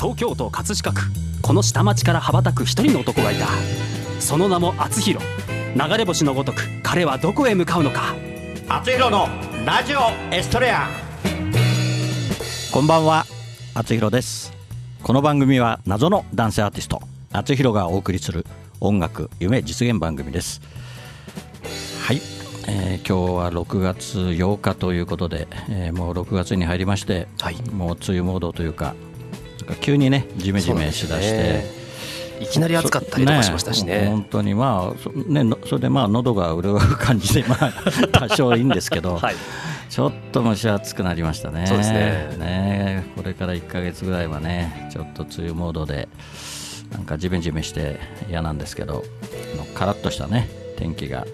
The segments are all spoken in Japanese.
東京都葛飾区。この下町から羽ばたく一人の男がいた。その名も厚弘。流れ星のごとく彼はどこへ向かうのか。厚弘のラジオエストレア。こんばんは。厚弘です。この番組は謎の男性アーティスト厚弘がお送りする音楽夢実現番組です。はい、えー、今日は6月8日ということで、えー、もう6月に入りまして、はい、もう梅雨モードというか急にねじめじめしだして、いきなり暑かったりとかしましたしね、ね、本当にまあそ,、ね、それでまあ喉が潤う感じで、まあ、多少いいんですけど、はい、ちょっと蒸し暑くなりましたね。そうですね。ねこれから1か月ぐらいはねちょっと梅雨モードでなんかじめじめして嫌なんですけどカラッとしたね天気が、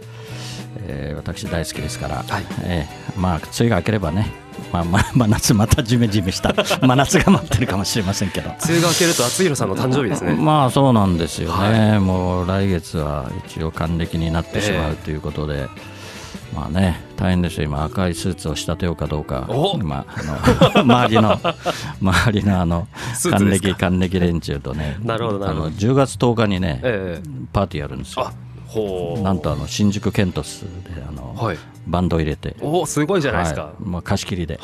えー、私大好きですから、はい、えー、まあ梅雨が明ければねまあ、まあ、真夏またじめじめした 真夏が待ってるかもしれませんけど。梅雨が明けると厚弘さんの誕生日ですね。まあそうなんですよね、はい、もう来月は一応還暦になってしまうということで、えー、まあね大変ですよ。今赤いスーツを仕立てようかどうか今あの周りの周りのあの還暦還暦連中とねなるほどなるほど。10月10日にね、えー、パーティーやるんですよなんとあの新宿ケントスであの、はい、バンド入れて。おすごいじゃないですか、はい、まあ、貸し切りで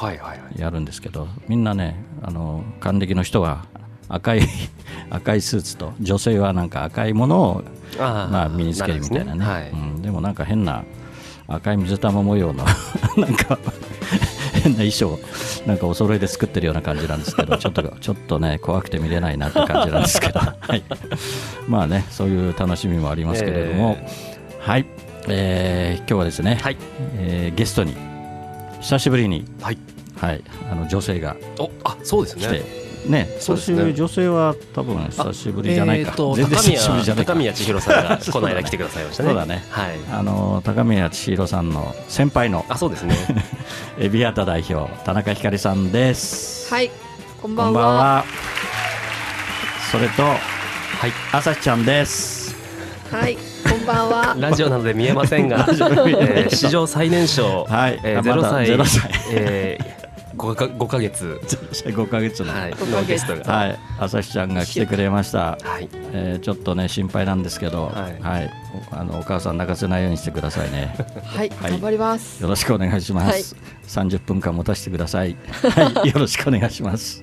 やるんですけど、みんなねあの還暦の人は赤い 赤いスーツと女性はなんか赤いものをまあ、身につけるみたいなね、ね。はい、うん、でもなんか変な赤い水玉模様の なんか変な衣装なんかお揃いで作ってるような感じなんですけどちょっとちょっとね怖くて見れないなって感じなんですけど、はい、まあねそういう楽しみもありますけれども、えー、はい、えー、今日はですね、はいえー、ゲストに久しぶりに、はいはい、あの女性がおあそうですねね、そうですね。女性は多分久しぶりじゃないか。えー、全然久しぶりじゃないか。高宮千尋さんが この間来てくださいましたね。そうだね。はい。あの高宮千尋さんの先輩のあそうですね。エビアタ代表田中ひかりさんです。はい。こんばんは。それとはい朝日ちゃんです。はい。こんばんは。ラジオなので見えませんが、えー、史上最年少、はい、えー、0歳、0歳えー、5か ,5 か月。5か月の,、はい、のゲストが、はい、朝日ちゃんが来てくれました、はい。えー、ちょっとね心配なんですけど、はい、はい、あのお母さん泣かせないようにしてくださいね。はい、頑張ります。よろしくお願いします、はい、30分間持たせてください。はい。よろしくお願いします。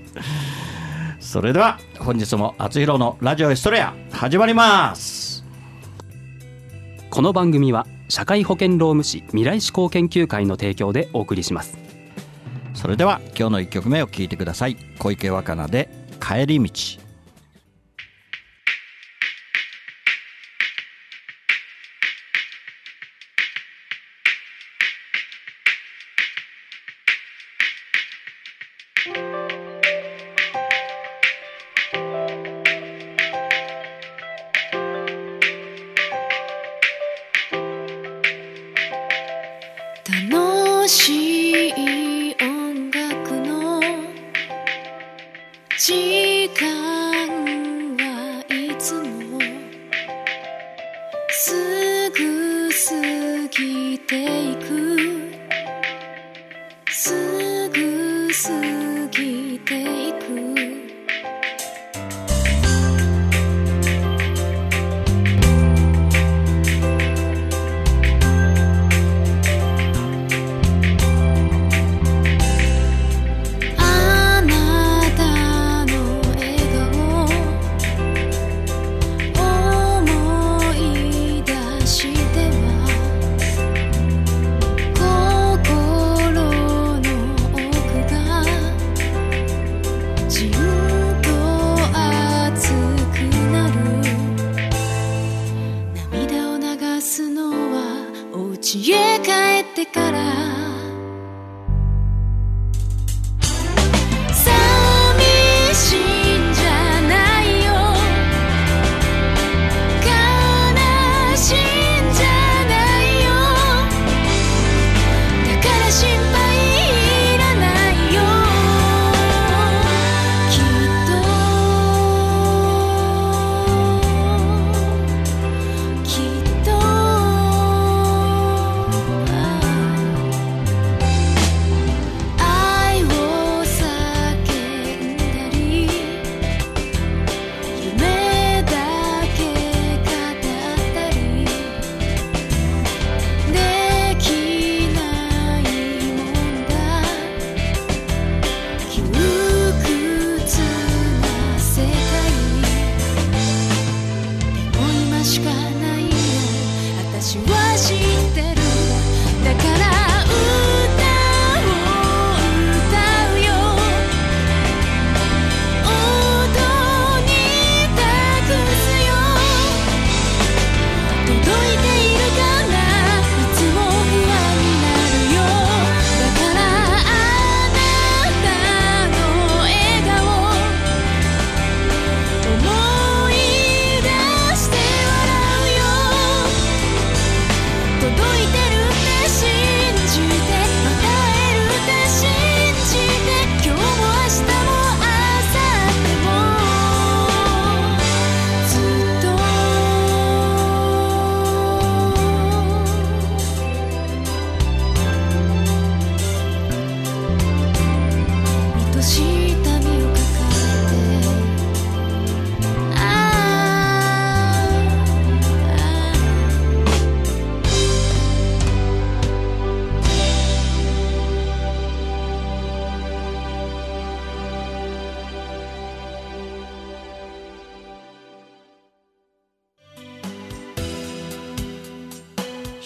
それでは本日もあつひろのラジオエストレア始まります。この番組は社会保険労務士未来志向研究会の提供でお送りしますそれでは今日の1曲目を聴いてください。小池若菜で帰り道。聞いて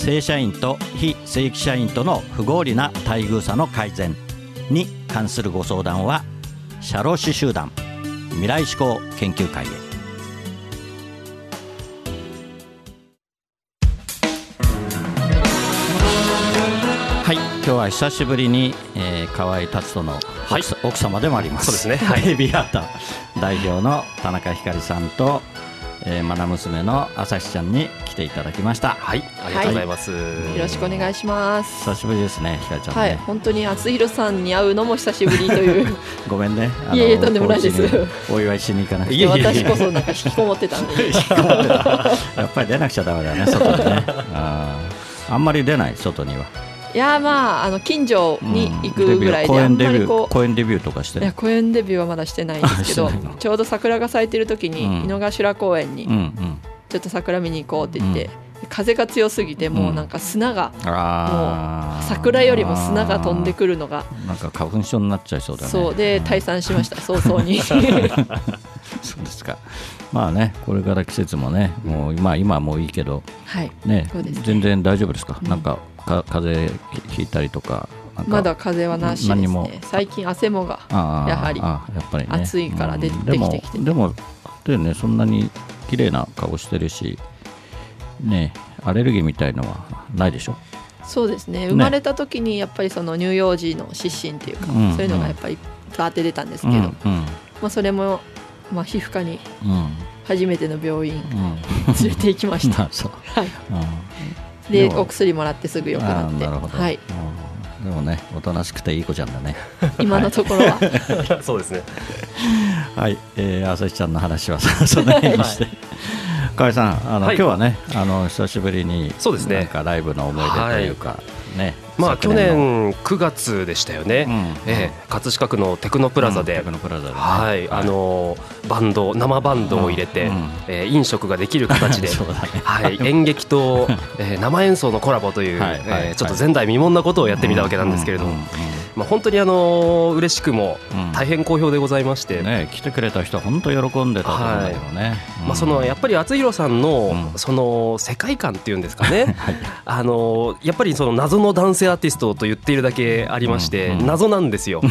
正社員と非正規社員との不合理な待遇差の改善に関するご相談は社労士集団未来志向研究会へ。はい今日は久しぶりに、えー、河合達人の奥,、はい、奥様でもあります。そうですね、はい、ビアータ代表の田中ひかりさんとえー、まな娘の朝日ちゃんに来ていただきました。はいありがとうございます、はい、よろしくお願いします。久しぶりですねひかりちゃん、ね、はい本当に厚弘さんに会うのも久しぶりという。ごめんね。いえいえとんでもないです。お祝いしに行かなくて。私こそなんか引きこもってたんで。やっぱり出なくちゃダメだね外にね。ああんまり出ない外にはいやまああの近所に行くぐらいで、公園デビュー公園デビューとかしてい？や公園デビューはまだしてないんですけど ちょうど桜が咲いてる時に井の頭公園にちょっと桜見に行こうって言って、風が強すぎてもうなんか砂が、もう桜よりも砂が飛んでくるのがなんか花粉症になっちゃいそうだね。そうで退散しました早々に。そうですかまあねこれから季節もねもう今今はもういいけど、はい。ね、ね、全然大丈夫ですか、うん、なんかか風邪ひいたりとかまだ風邪はなしですね。最近汗もがやはり。やっぱり、ね、暑いから出てきてきて、でもでねそんなに綺麗な顔してるしねアレルギーみたいのはないでしょ？そうですね。生まれた時にやっぱりその乳幼児の湿疹っていうか、そういうのがやっぱりバーって出たんですけど、うんうん、まあ、それも、まあ、皮膚科に初めての病院、連れて行きました。はい、でお薬もらってすぐ良くなって。はい、でもねおとなしくていい子ちゃんだね。今のところは。そうですね。はい、えー、朝日ちゃんの話はその辺にして、河合さんあの、はい、今日はねあの久しぶりにそうですね。なんかライブの思い出というか、はい、ね。まあ去年9月でしたよね、うん、えー、葛飾区のテクノプラザで、テクノプラザで、ね、はい、あのバンド生バンドを入れて、うん、えー、飲食ができる形で、ね、はい、演劇と、えー、生演奏のコラボという、はい、えー、ちょっと前代未聞なことをやってみたわけなんですけれども。まあ、本当にあの嬉しくも大変好評でございまして、ね、来てくれた人は本当喜んでたと思うんだけどね、はい。まあ、そのやっぱり厚弘さんのその世界観っていうんですかね、あのやっぱりその謎の男性アーティストと言っているだけありまして、謎なんですよ。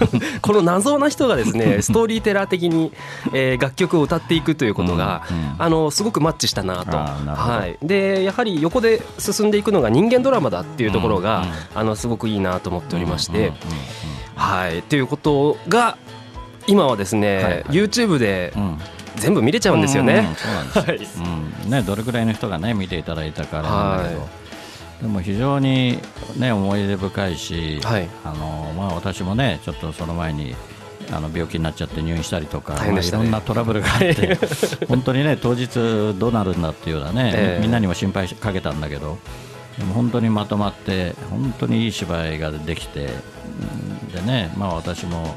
この謎な人がですねストーリーテラー的に、えー、楽曲を歌っていくということが、あのすごくマッチしたなと。はい、でやはり横で進んでいくのが人間ドラマだっていうところが、あのすごくいいなと思っております。まして、はい。ということが今はですね、はいはい、YouTube で、全部見れちゃうんですよね。そうなんです。うん、ねどれぐらいの人がね見ていただいたかなんだけど、はい、でも非常にね思い出深いし、はい、あのまあ私もねちょっとその前に。あの病気になっちゃって入院したりとか、ね、まあ、いろんなトラブルがあって、本当にね当日どうなるんだっていうようなね、えー、みんなにも心配かけたんだけど、でも本当にまとまって本当にいい芝居ができてでね、まあ、私も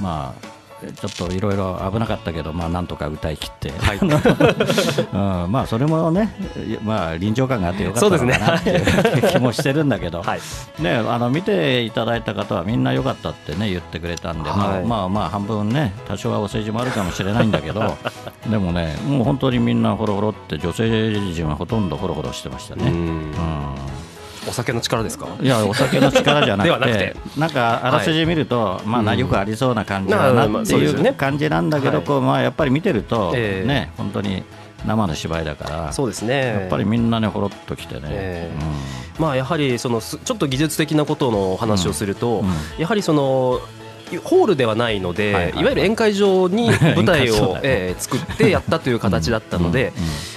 まあちょっといろいろ危なかったけど、まあ、なんとか歌い切って、はい。うん、まあそれもね、まあ、臨場感があってよかったのかなっていう気もしてるんだけど、はい、ね、あの見ていただいた方はみんな良かったってね言ってくれたんで、はい、まあまあまあ半分ね多少はお世辞もあるかもしれないんだけど。でもねもう本当にみんなほろほろって女性陣はほとんどほろほろしてましたね。うんお酒の力ですか？いやお酒の力じゃなくて。なんかあらすじ見ると、まあ、よくありそうな感じだなっていう感じなんだけど、こうまあ、やっぱり見てると、ね本当に生の芝居だからそうですね。やっぱりみんなねほろっときてね、まあ、やはりそのちょっと技術的なことの話をすると、やはりそのホールではないので、はいはいはい、いわゆる宴会場に舞台を、えー、作ってやったという形だったので、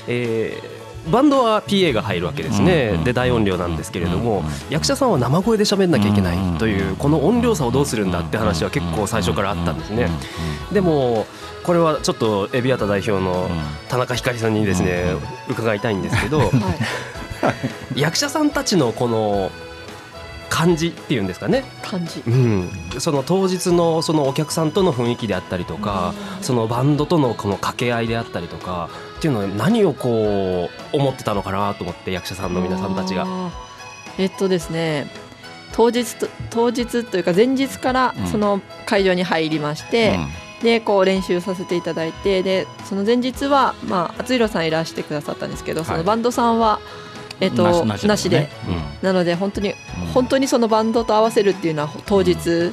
えーバンドは PA が入るわけですね、で大音量なんですけれども、役者さんは生声で喋んなきゃいけないという、この音量差をどうするんだって話は結構最初からあったんですね。でもこれはちょっとエビアタ代表の田中ひかりさんにですね伺いたいんですけど、役者さんたちのこの感じっていうんですかね。感じ、うん、その当日のそのお客さんとの雰囲気であったりとか、そのバンドとのこの掛け合いであったりとかっていうのは何をこう思ってたのかなと思って役者さんの皆さんたちが。えっとですね当日と当日というか前日からその会場に入りまして、うん、でこう練習させていただいてでその前日は、まあ、厚弘さんいらしてくださったんですけど、そのバンドさんは、えっと、なしなしで、なので本当に、本当にそのバンドと合わせるっていうのは当日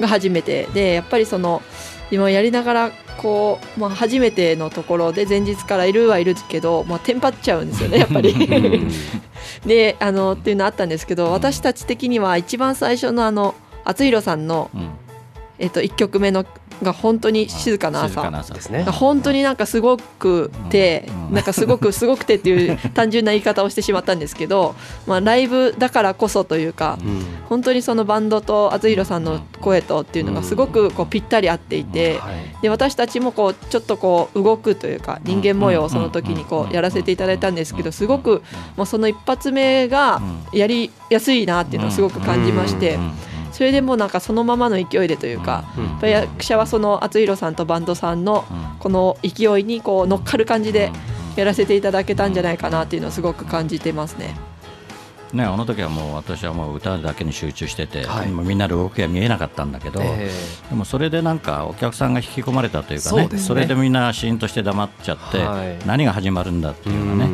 が初めて。でやっぱりその今やりながらこう、まあ、初めてのところで前日からいるはいるけど、まあ、テンパっちゃうんですよねやっぱり。であのっていうのあったんですけど私たち的には一番最初のあの厚弘さんの、えっと、1曲目のが本当に静かな朝。ですね。本当になんかすごくて、なんかすごく すごくてっていう単純な言い方をしてしまったんですけど、まあ、ライブだからこそというか、本当にそのバンドと厚弘さんの声とっていうのがすごくこうぴったり合っていて、で私たちもこうちょっとこう動くというか人間模様をその時にこうやらせていただいたんですけどすごくもうその一発目がやりやすいなっていうのをすごく感じまして。それでもなんかそのままの勢いでというか、うん、役者はその厚弘さんとバンドさんのこの勢いにこう乗っかる感じでやらせていただけたんじゃないかなっていうのをすごく感じてますね。ね、あの時はもう私はもう歌だけに集中してて、はい、みんなで動きが見えなかったんだけど、えー、でもそれでなんかお客さんが引き込まれたというかね、ね、それでみんなシーンとして黙っちゃって、はい、何が始まるんだっていうのね、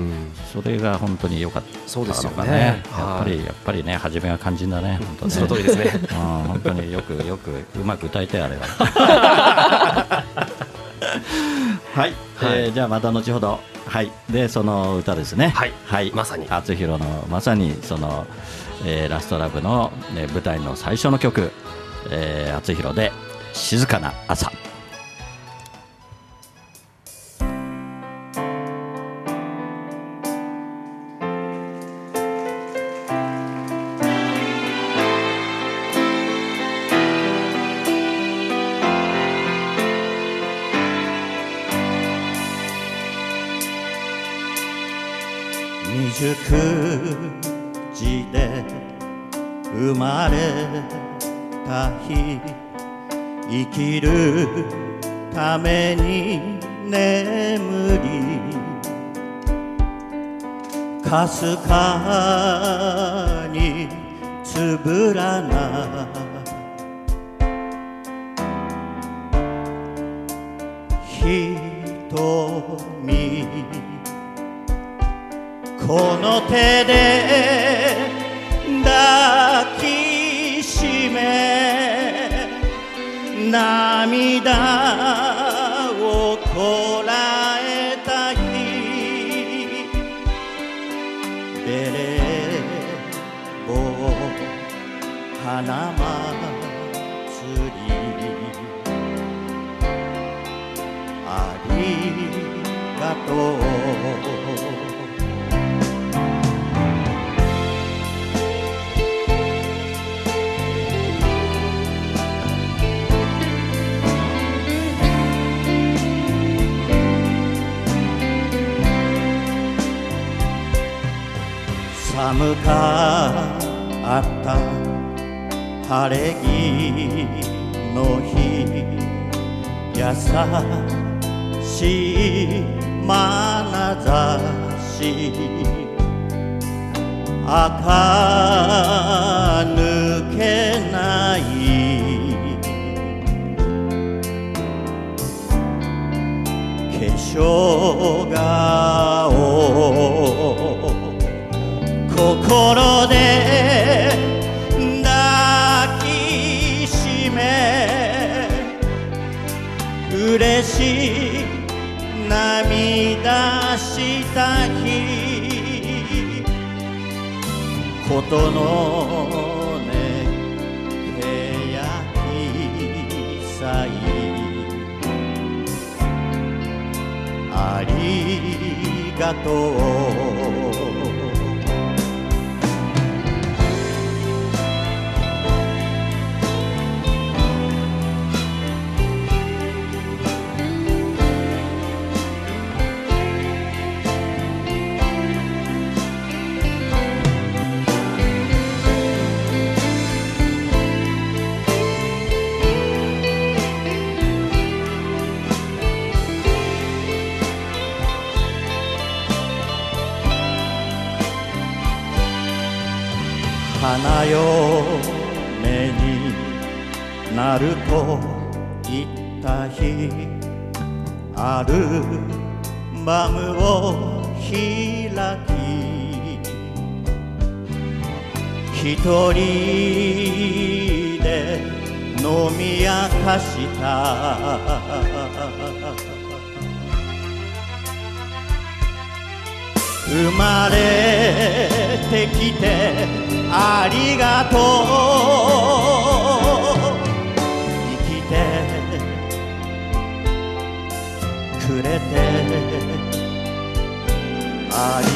それが本当に良かったのかね、ねやっぱりやっぱりね初めは肝心だね、本当ね。その通りですね、うん、本当によくよくうまく歌いたいあれは。はい、はい、えー、じゃあまた後ほど。はい、でその歌ですね、はい、はい、まさに。厚弘のまさにその、えー、ラストラブの、ね、舞台の最初の曲、えー、厚弘で静かな朝。熟地で生まれた日生きるために眠りかすかにつぶらな瞳この手で抱きしめ涙をこらえた日。ベレー帽花祭り。ありがとう。寒かった。晴れ着の日優しい眼差し。垢抜けない。化粧心で抱きしめ嬉しい涙した日ことのねけやきさいありがとう。花嫁になると言った日アルバムを開き一人で飲み明かした。生まれてきてありがとう。生きてくれてありがとう。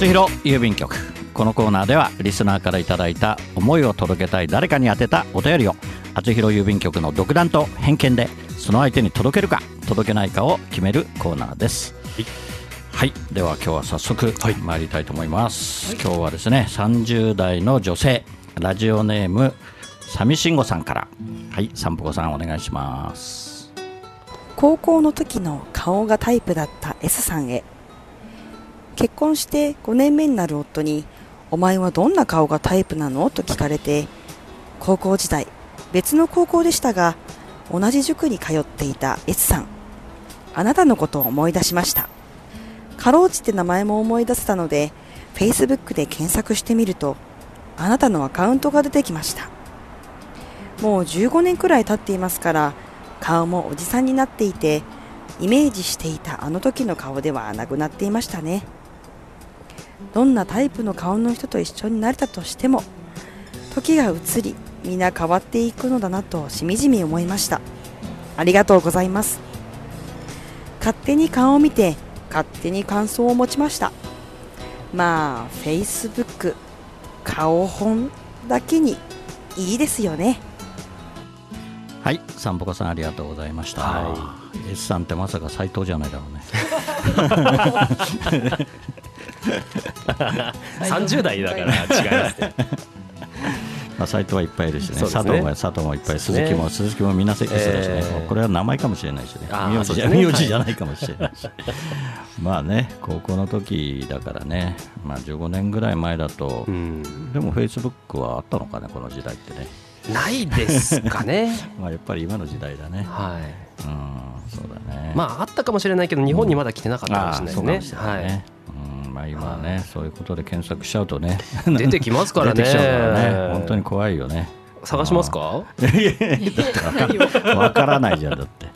厚弘郵便局。このコーナーではリスナーからいただいた思いを届けたい誰かに宛てたお便りを厚弘郵便局の独断と偏見でその相手に届けるか届けないかを決めるコーナーです、はい、はい、では今日は早速参りたいと思います、はい、今日はですね30代の女性ラジオネームサミシンゴさんから。はい。散歩さんお願いします。高校の時の顔がタイプだった S さんへ結婚して5年目になる夫にお前はどんな顔がタイプなの？と聞かれて高校時代別の高校でしたが同じ塾に通っていた S さんあなたのことを思い出しましたかろうじて名前も思い出せたので Facebook で検索してみるとあなたのアカウントが出てきましたもう15年くらい経っていますから顔もおじさんになっていてイメージしていたあの時の顔ではなくなっていましたねどんなタイプの顔の人と一緒になれたとしても時が移り皆変わっていくのだなとしみじみ思いました。ありがとうございます。勝手に顔を見て勝手に感想を持ちました。まあ Facebook 顔本だけにいいですよね。はい散歩家さんありがとうございました、はい、S さんってまさか斎藤じゃないだろうね 30代だから違いますね。まあ、斎藤はいっぱいいるしね、ね。佐藤も佐藤もいっぱい、鈴木も、鈴木もみんな設計すね、えー、これは名前かもしれないしね、名字じゃないかもしれないし、まあね、高校の時だからね、まあ、15年ぐらい前だと、うん、でもフェイスブックはあったのかね、この時代ってね。ないですかね。まあやっぱり今の時代だね。はい。うん、そうだね。まああったかもしれないけど日本にまだ来てなかったかもしれないですね。うん、はい。まあ、今ね、そういうことで検索しちゃうとね。出てきますからね。ね。本当に怖いよね。探しますか？わからないじゃんだって。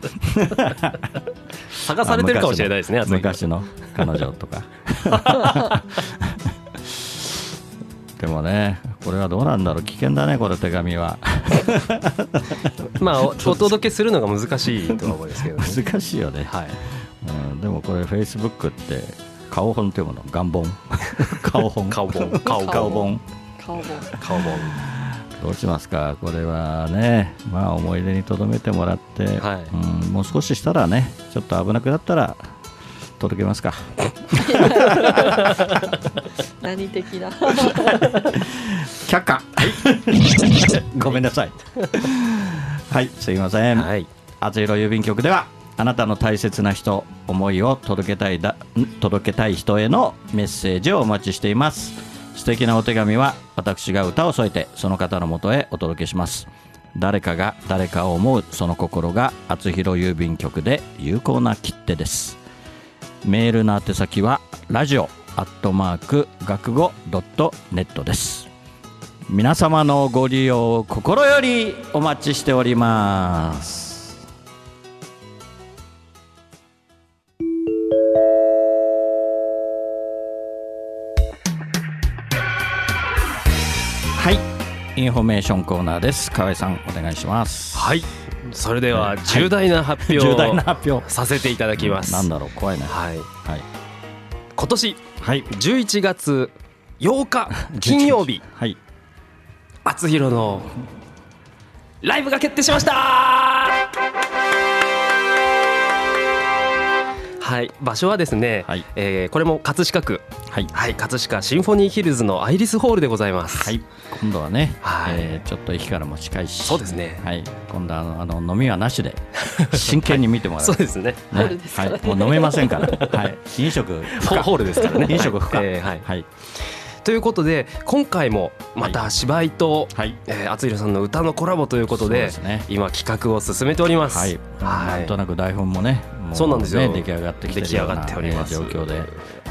探されてるかもしれないですね昔の。彼女とか。でもねこれはどうなんだろう。危険だねこの手紙は。まあお届けするのが難しいとは思いますけど、ね、難しいよね、はい。うん、でもこれフェイスブックって顔本っていうもの顔本。顔本。顔本。顔本。顔本。顔本。顔本。どうしますか？これはねまあ思い出にとどめてもらって、はい、うんもう少ししたらねちょっと危なくなったら届けますか。何的な？却下。ごめんなさい。はいすいません、はい、厚弘郵便局ではあなたの大切な人思いを届けたいだ届けたい人へのメッセージをお待ちしています。素敵なお手紙は私が歌を添えてその方のもとへお届けします。誰かが誰かを思うその心が厚弘郵便局で有効な切手です。メールの宛先はラジオアットマーク学語ドットネットです。皆様のご利用を心よりお待ちしております。インフォメーションコーナーです。河合さんお願いします。はい。それでは重大な発表を、重大な発表。させていただきます、なんだろう怖いね。はい、はい、今年、はい、11月8日 金曜日、はい、厚弘のライブが決定しましたはい場所はですね、はい、えー、これも葛飾区はい、はい、葛飾シンフォニーヒルズのアイリスホールでございます。はい、今度はね、はい、えー、ちょっと駅からも近いし、そうですね。はい、今度はあのあの飲みはなしで 真剣に見てもらう。そうですね。ねはい、もう飲めませんから。はい、飲食ホールですからね。飲食不可。えー、はい。はいということで今回もまた芝居と、はい。えー、厚弘さんの歌のコラボということでね、今企画を進めております、はい、はい、なんとなく台本もねそうなんですよ。出来上がってきてるような、状況で、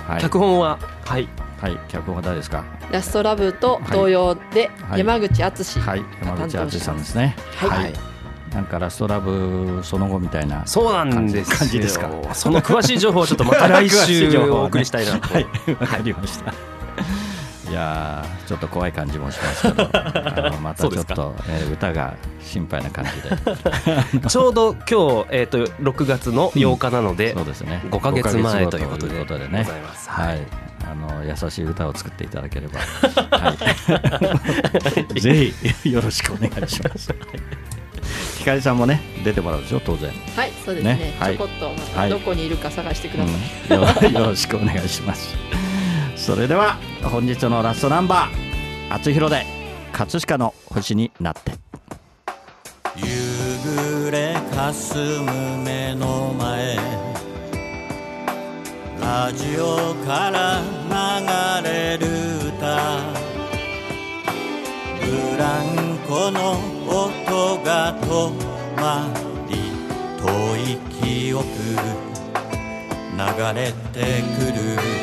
はい、脚本ははい。はい、脚本は誰ですか？ラストラブと同様で、山口敦はい、山口敦さんですね。はい。なんかラストラブその後みたいなそうなんです感じですか？その詳しい情報はちょっとまた来週 お送りしたいなと。はい、わかりました。いやちょっと怖い感じもしますけど またちょっと、えー、歌が心配な感じで。ちょうど今日、えーと、6月の8日なので、うん、そうですね、5か月前ということでことでね。はい、あの優しい歌を作っていただければ、はい、ぜひよろしくお願いします。ひかりさんもね出てもらうでしょ当然。はいそうですね、ね。はい、ちょこっとまたどこにいるか探してください、うん、よろしくお願いしますそれでは本日のラストナンバー「あつひろで葛飾の星になって」夕暮れかすむ目の前ラジオから流れる歌。ブランコの音が止まり遠い記憶流れてくる。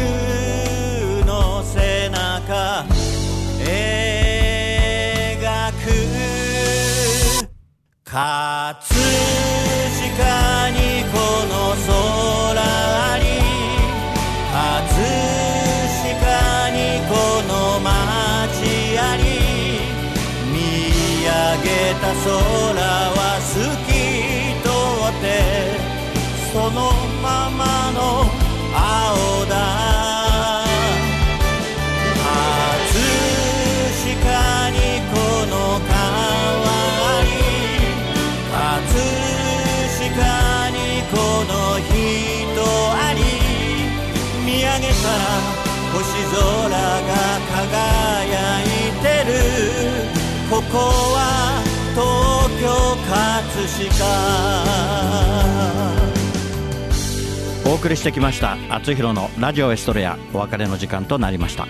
葛飾にこの空あり葛飾にこの街あり見上げた空から星空が輝いてる。ここは東京葛飾。お送りしてきました「あつひろのラジオエストレア」お別れの時間となりました。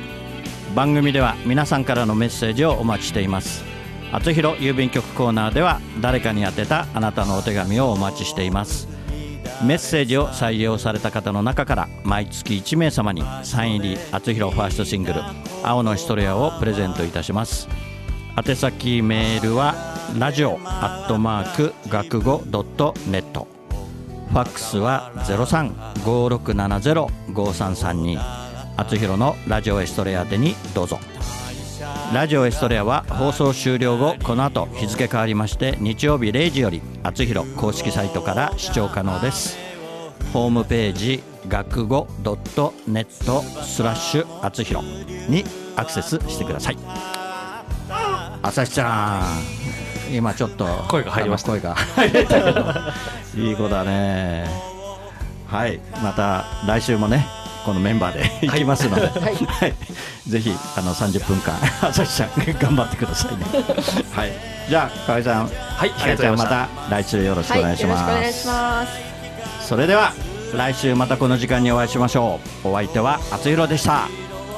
番組では皆さんからのメッセージをお待ちしています。あつひろ郵便局コーナーでは誰かに宛てたあなたのお手紙をお待ちしています。メッセージを採用された方の中から毎月1名様にサイン入り厚弘ファーストシングル「青のヒストリア」をプレゼントいたします。宛先メールはラジオアットマーク学語ドットネット。ファックスは0356705332あつひろのラジオエストレア宛にどうぞ。ラジオエストレアは放送終了後この後日付変わりまして日曜日0時よりあつひろ公式サイトから視聴可能です。ホームページ学語ドットネットスラッシュあつひろにアクセスしてください。朝日ちゃん今ちょっと声が入りました。声が。入れたけどいい子だね。はい。また来週もねこのメンバーで 行きますので、はい、はい、ぜひあの30分間 朝日ちゃん頑張ってくださいね。はい。じゃあ河合さん。はいありがとうございました。また来週よろしくお願いします、はい、よろしくお願いします。それでは来週またこの時間にお会いしましょう。お相手はあつひろでした。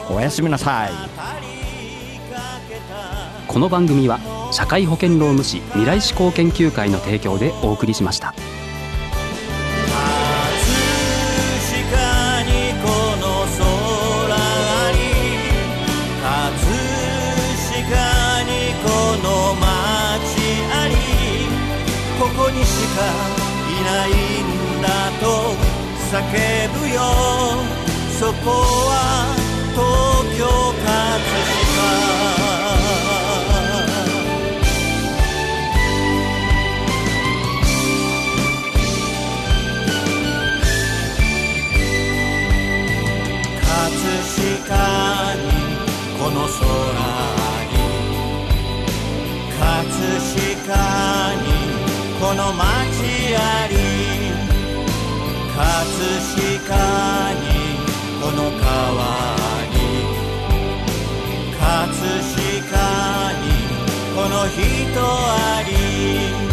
おやすみなさい。この番組は社会保険労務士未来志向研究会の提供でお送りしました。こにしかいないんだと叫ぶよ。そこは東京葛飾。葛飾にこの空に。葛飾に。この街あり葛飾にこの川に葛飾にこの人あり。